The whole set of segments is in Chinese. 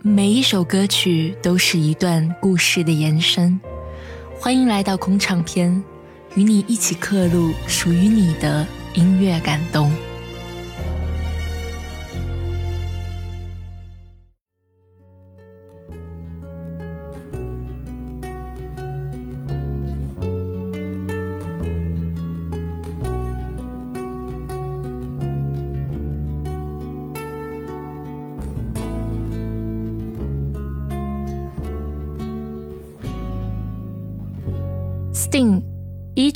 每一首歌曲都是一段故事的延伸。欢迎来到空唱片，与你一起刻录属于你的音乐感动。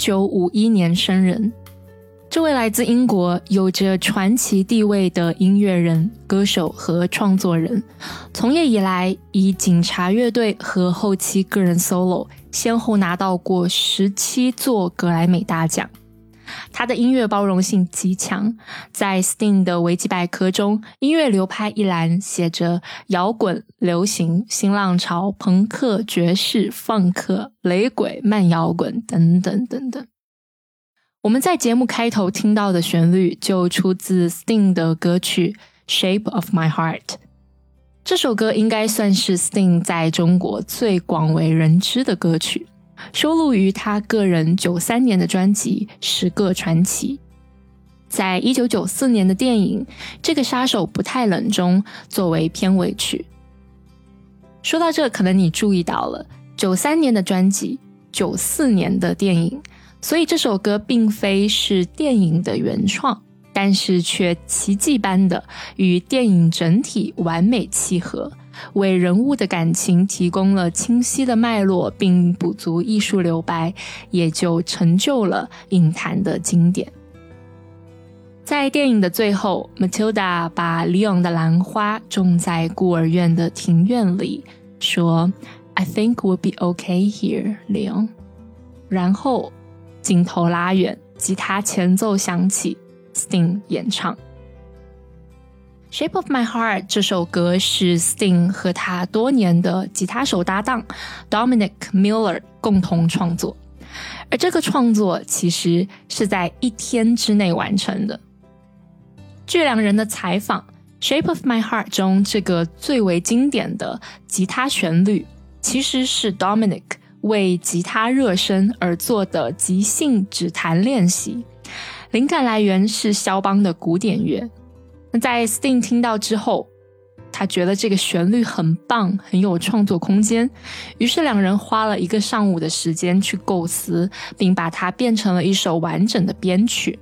九五一年生人。这位来自英国、有着传奇地位的音乐人、歌手和创作人，从业以来以警察乐队和后期个人 solo，先后拿到过十七座格莱美大奖。他的音乐包容性极强，在 Sting 的维基百科中，音乐流派一栏写着摇滚、流行、新浪潮、朋克、爵士、放克、雷鬼、慢摇滚等等等等。我们在节目开头听到的旋律就出自 Sting 的歌曲《Shape of My Heart》。这首歌应该算是 Sting 在中国最广为人知的歌曲。收录于他个人九三年的专辑《十个传奇》。在一九九四年的电影《这个杀手不太冷》中作为片尾曲。说到这，可能你注意到了九三年的专辑，九四年的电影，所以这首歌并非是电影的原创，但是却奇迹般的与电影整体完美契合。为人物的感情提供了清晰的脉络，并补足艺术留白，也就成就了影坛的经典。在电影的最后，Matilda 把 Leon 的兰花种在孤儿院的庭院里，说：“I think we'll be okay here, Leon。”然后镜头拉远，吉他前奏响起，Sting 演唱。《Shape of My Heart》这首歌是 Sting 和他多年的吉他手搭档 Dominic Miller 共同创作，而这个创作其实是在一天之内完成的。据两人的采访，《Shape of My Heart》中这个最为经典的吉他旋律，其实是 Dominic 为吉他热身而做的即兴指弹练习，灵感来源是肖邦的古典乐。在 Sting 听到之后，他觉得这个旋律很棒，很有创作空间。于是两人花了一个上午的时间去构思，并把它变成了一首完整的编曲。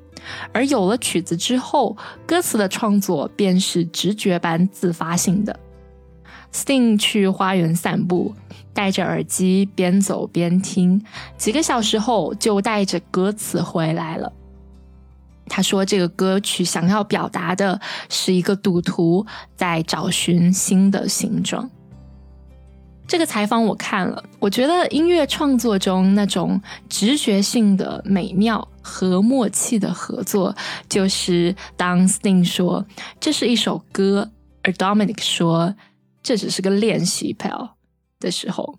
而有了曲子之后，歌词的创作便是直觉般自发性的。Sting 去花园散步，戴着耳机边走边听，几个小时后就带着歌词回来了。他说：“这个歌曲想要表达的是一个赌徒在找寻新的形状。”这个采访我看了，我觉得音乐创作中那种直觉性的美妙和默契的合作，就是当 Sting 说这是一首歌，而 Dominic 说这只是个练习票的时候。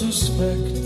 Suspect.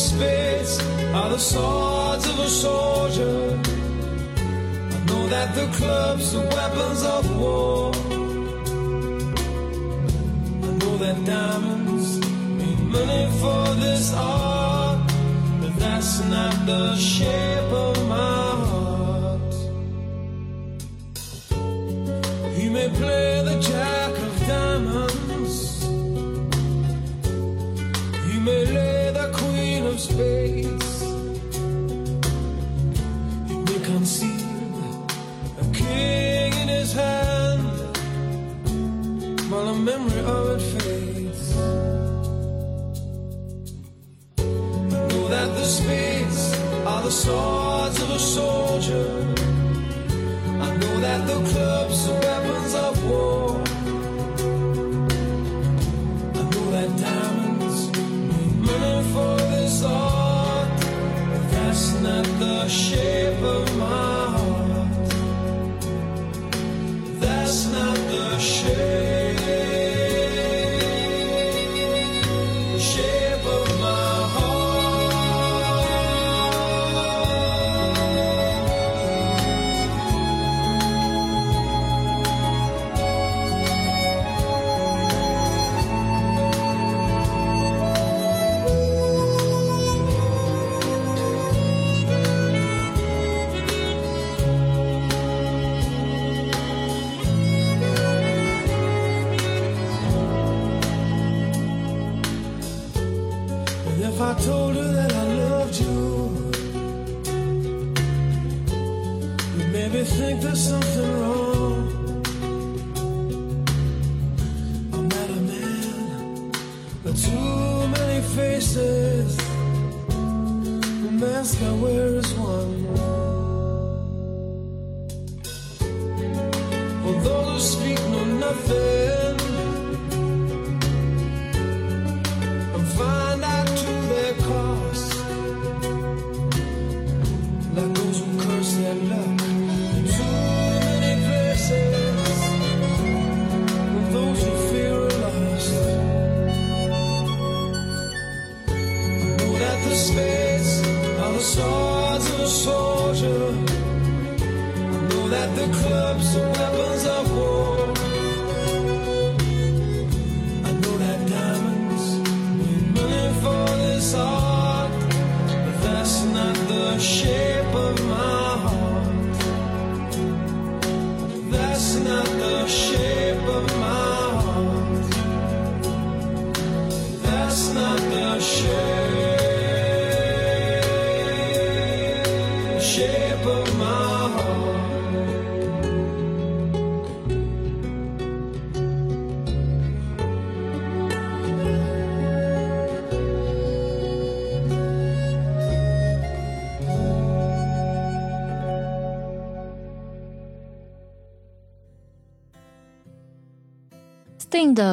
Spades are the swords of a soldier. I know that the clubs are weapons of war. I know that diamonds mean money for this art, but that's not the shape of my heart. You may play the jack of diamonds. soy. Maybe think there's something wrong. I'm not a man, but too many faces. The mask I wear is one.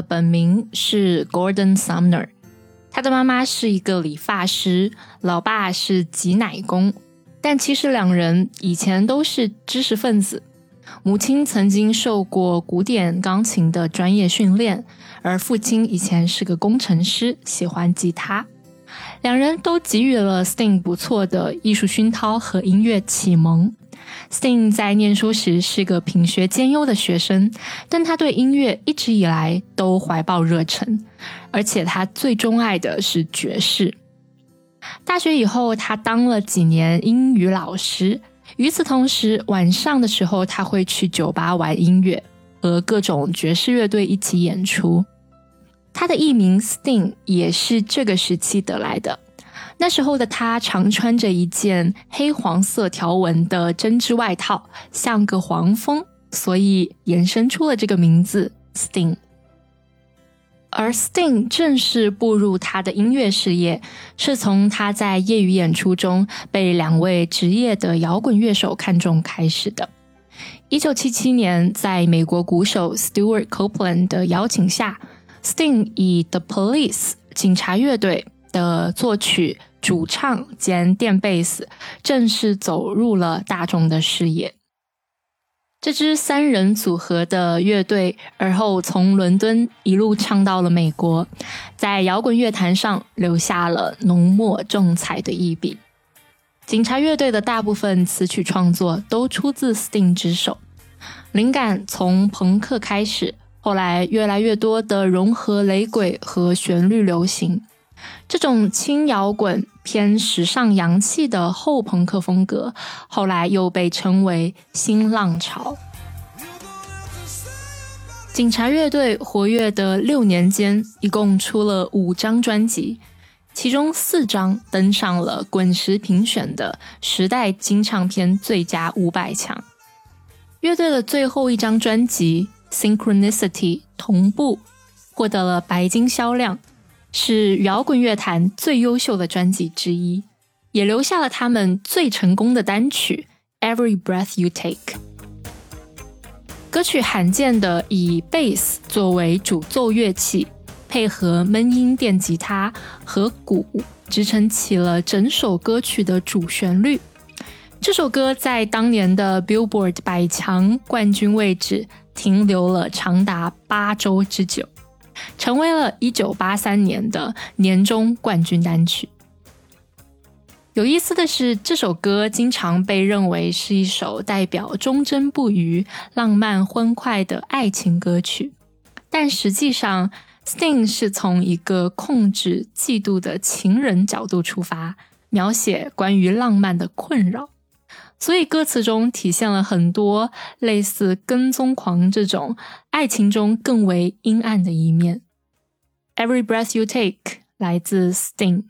本名是 Gordon Sumner，他的妈妈是一个理发师，老爸是挤奶工，但其实两人以前都是知识分子。母亲曾经受过古典钢琴的专业训练，而父亲以前是个工程师，喜欢吉他。两人都给予了 Sting 不错的艺术熏陶和音乐启蒙。Sting 在念书时是个品学兼优的学生，但他对音乐一直以来都怀抱热忱，而且他最钟爱的是爵士。大学以后，他当了几年英语老师。与此同时，晚上的时候他会去酒吧玩音乐，和各种爵士乐队一起演出。他的艺名 Sting 也是这个时期得来的。那时候的他常穿着一件黑黄色条纹的针织外套，像个黄蜂，所以衍生出了这个名字 Sting。而 Sting 正式步入他的音乐事业，是从他在业余演出中被两位职业的摇滚乐手看中开始的。一九七七年，在美国鼓手 Stewart Copeland 的邀请下，Sting 以 The Police 警察乐队的作曲、主唱兼电贝斯，正式走入了大众的视野。这支三人组合的乐队，而后从伦敦一路唱到了美国，在摇滚乐坛上留下了浓墨重彩的一笔。警察乐队的大部分词曲创作都出自 Sting 之手，灵感从朋克开始，后来越来越多的融合雷鬼和旋律流行。这种轻摇滚、偏时尚洋气的后朋克风格，后来又被称为新浪潮。警察乐队活跃的六年间，一共出了五张专辑，其中四张登上了滚石评选的时代金唱片最佳五百强。乐队的最后一张专辑《Synchronicity》同步获得了白金销量，是摇滚乐坛最优秀的专辑之一，也留下了他们最成功的单曲《Every Breath You Take》。歌曲罕见的以贝斯作为主奏乐器，配合闷音电吉他和鼓，支撑起了整首歌曲的主旋律。这首歌在当年的 Billboard 百强冠军位置停留了长达八周之久，成为了一九八三年的年终冠军单曲。有意思的是，这首歌经常被认为是一首代表忠贞不渝、浪漫欢快的爱情歌曲，但实际上，Sting 是从一个控制、嫉妒的情人角度出发，描写关于浪漫的困扰，所以歌词中体现了很多类似跟踪狂这种爱情中更为阴暗的一面。Every breath you take 来自 Sting。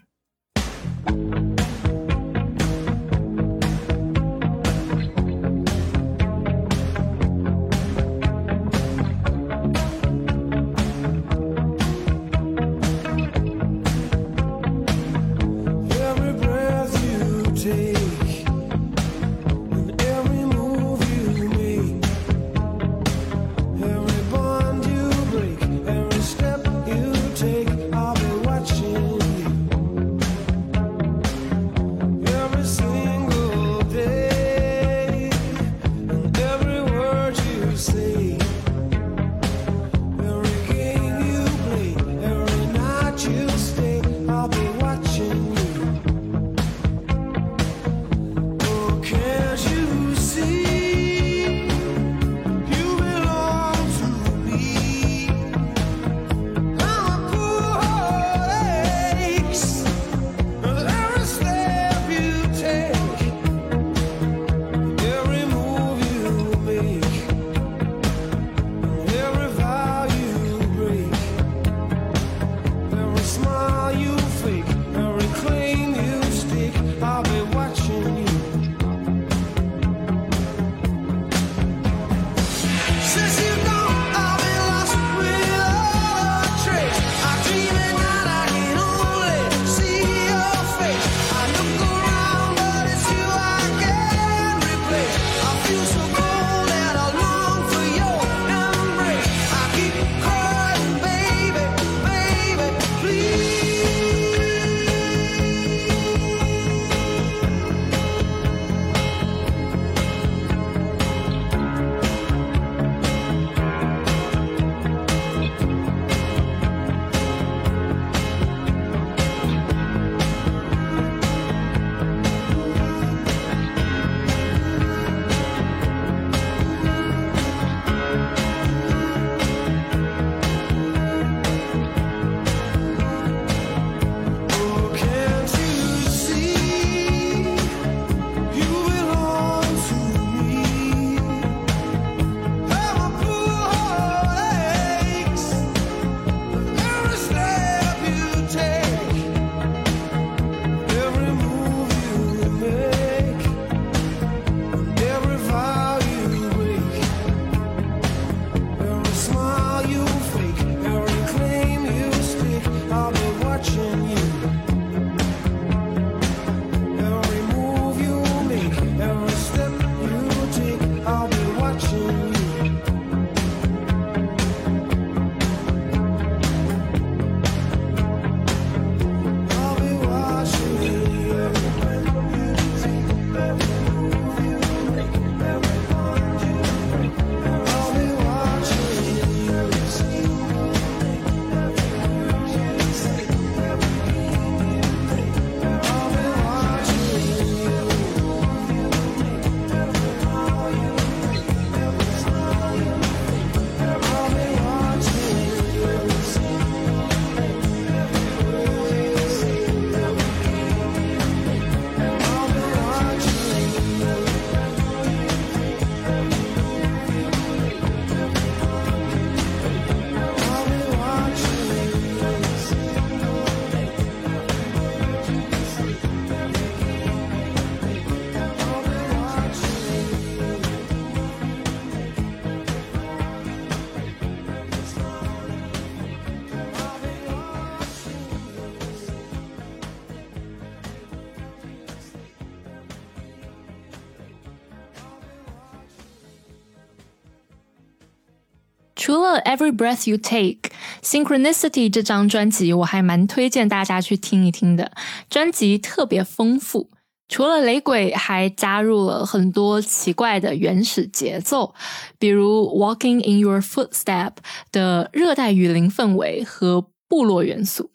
Every Breath You Take，Synchronicity 这张专辑我还蛮推荐大家去听一听的。专辑特别丰富，除了雷鬼，还加入了很多奇怪的原始节奏，比如 Walking in Your Footstep 的热带雨林氛围和部落元素。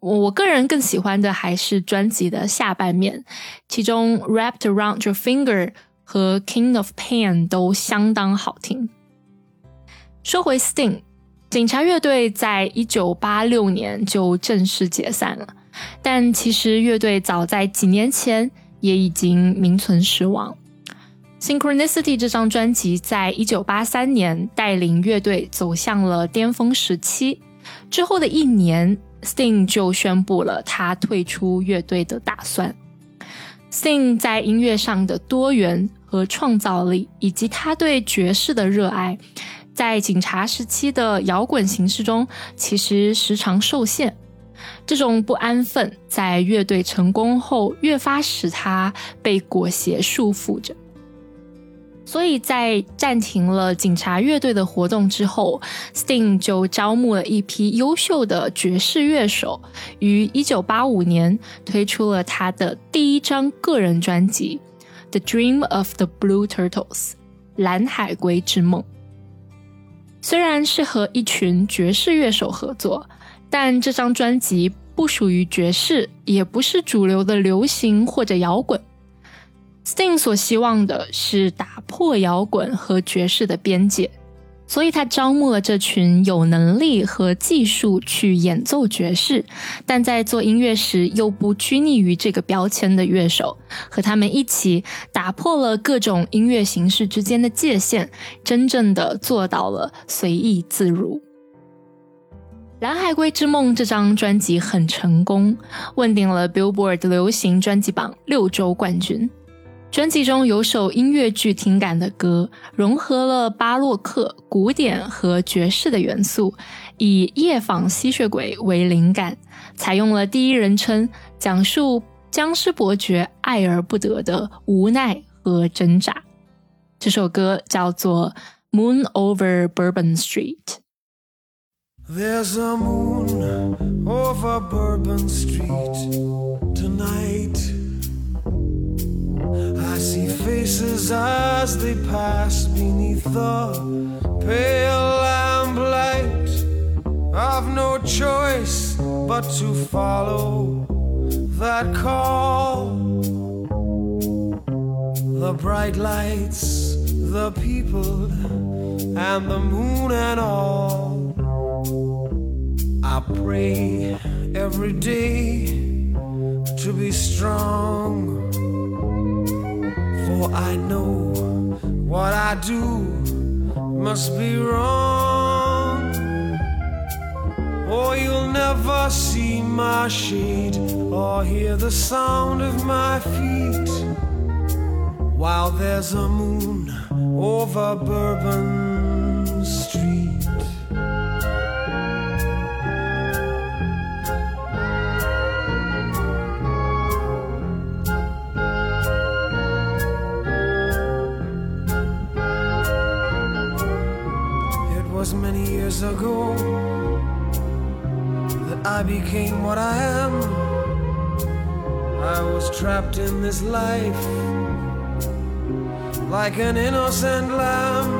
我个人更喜欢的还是专辑的下半面，其中 Wrapped Around Your Finger 和 King of Pain 都相当好听。 说回 Sting，警察乐队在一九八六年就正式解散了，但其实乐队早在几年前也已经名存实亡。Synchronicity 这张专辑在一九八三年带领乐队走向了巅峰时期，之后的一年，Sting 就宣布了他退出乐队的打算。Sting 在音乐上的多元和创造力，以及他对爵士的热爱。在警察时期的摇滚形式中，其实时常受限。这种不安分，在乐队成功后，越发使他被裹挟束缚着。所以在暂停了警察乐队的活动之后，Sting 就招募了一批优秀的爵士乐手，于1985年推出了他的第一张个人专辑《The Dream of the Blue Turtles》（蓝海龟之梦）。虽然是和一群爵士乐手合作，但这张专辑不属于爵士，也不是主流的流行或者摇滚。Sting 所希望的是打破摇滚和爵士的边界。所以他招募了这群有能力和技术去演奏爵士，但在做音乐时又不拘泥于这个标签的乐手，和他们一起打破了各种音乐形式之间的界限，真正的做到了随意自如。《蓝海龟之梦》这张专辑很成功，问鼎了 Billboard 流行专辑榜六周冠军。专辑中有首音乐剧听感的歌，融合了巴洛克、古典和爵士的元素，以夜访吸血鬼为灵感，采用了第一人称，讲述僵尸伯爵爱而不得的无奈和挣扎。这首歌叫做《Moon Over Bourbon Street》。There's a moon over Bourbon Street tonight. I see faces as they pass beneath the pale lamplight. I've no choice but to follow that call. The bright lights, the people, and the moon and all. I pray every day to be strong. For I know what I do must be wrong. Or you'll never see my shade or hear the sound of my feet while there's a moon over Bourbon I became what I am. I was trapped in this life like an innocent lamb.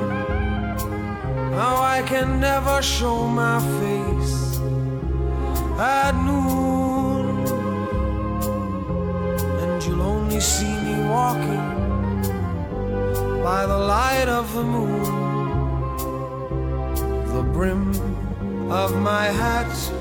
Now I can never show my face at noon, and you'll only see me walking by the light of the moon. The brim of my hat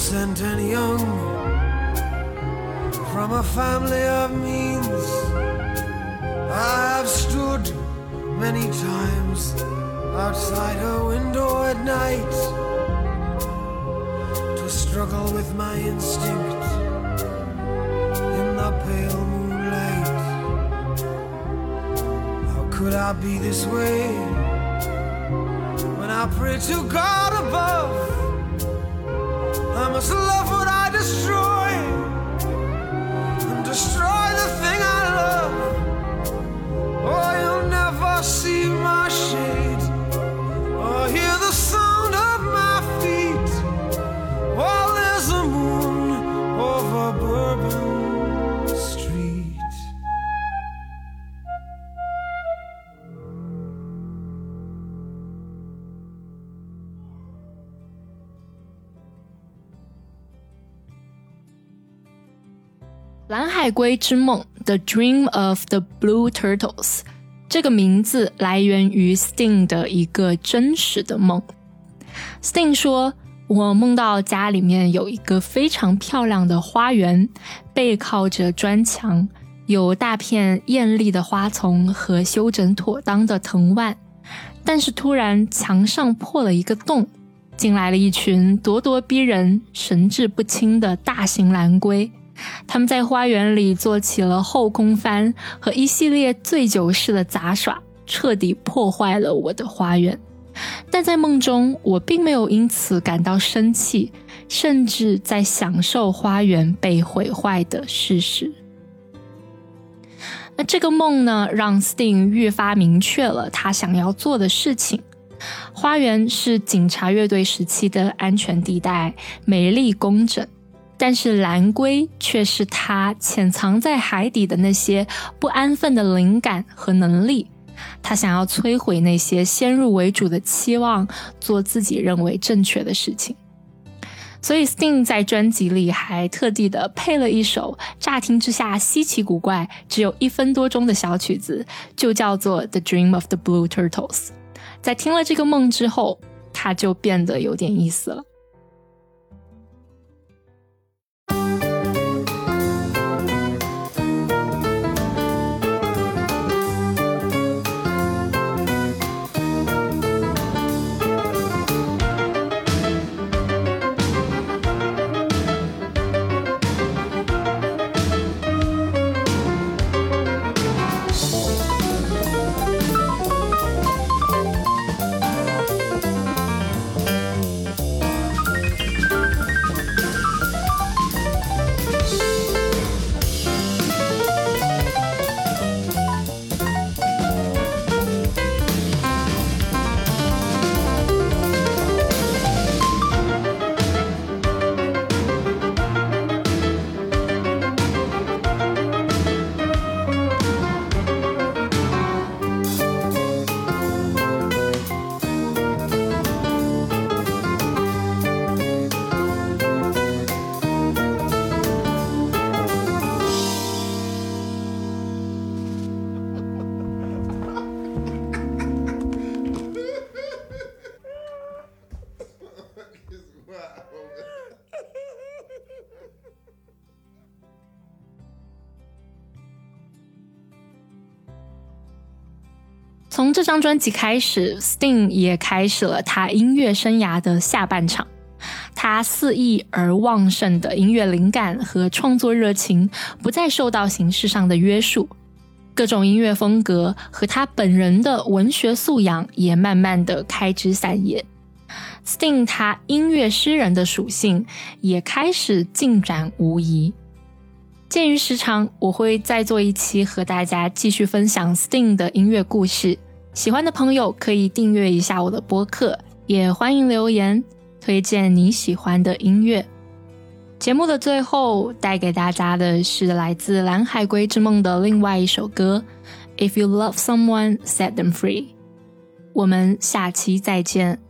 innocent and young, from a family of means. I have stood many times outside her window at night to struggle with my instinct in the pale moonlight. How could I be this way when I pray to God above? I must love what I destroy 蓝海龟之梦》（The Dream of the Blue Turtles） 这个名字来源于 Sting 的一个真实的梦。Sting 说：“我梦到家里面有一个非常漂亮的花园，背靠着砖墙，有大片艳丽的花丛和修整妥当的藤蔓。但是突然墙上破了一个洞，进来了一群咄咄逼人、神志不清的大型蓝龟。”他们在花园里做起了后空翻和一系列醉酒式的杂耍，彻底破坏了我的花园。但在梦中，我并没有因此感到生气，甚至在享受花园被毁坏的事实。那这个梦呢，让 Sting 愈发明确了他想要做的事情。花园是警察乐队时期的安全地带，美丽工整。但是蓝龟却是他潜藏在海底的那些不安分的灵感和能力。他想要摧毁那些先入为主的期望，做自己认为正确的事情。所以，Sting 在专辑里还特地的配了一首乍听之下稀奇古怪、只有一分多钟的小曲子，就叫做《The Dream of the Blue Turtles》。在听了这个梦之后，他就变得有点意思了。从这张专辑开始，Sting 也开始了他音乐生涯的下半场。他肆意而旺盛的音乐灵感和创作热情不再受到形式上的约束，各种音乐风格和他本人的文学素养也慢慢的开枝散叶。Sting 他音乐诗人的属性也开始进展无疑。鉴于时长，我会再做一期和大家继续分享 Sting 的音乐故事。喜欢的朋友可以订阅一下我的播客，也欢迎留言推荐你喜欢的音乐。节目的最后带给大家的是来自《蓝海龟之梦》的另外一首歌《If You Love Someone, Set Them Free》。我们下期再见。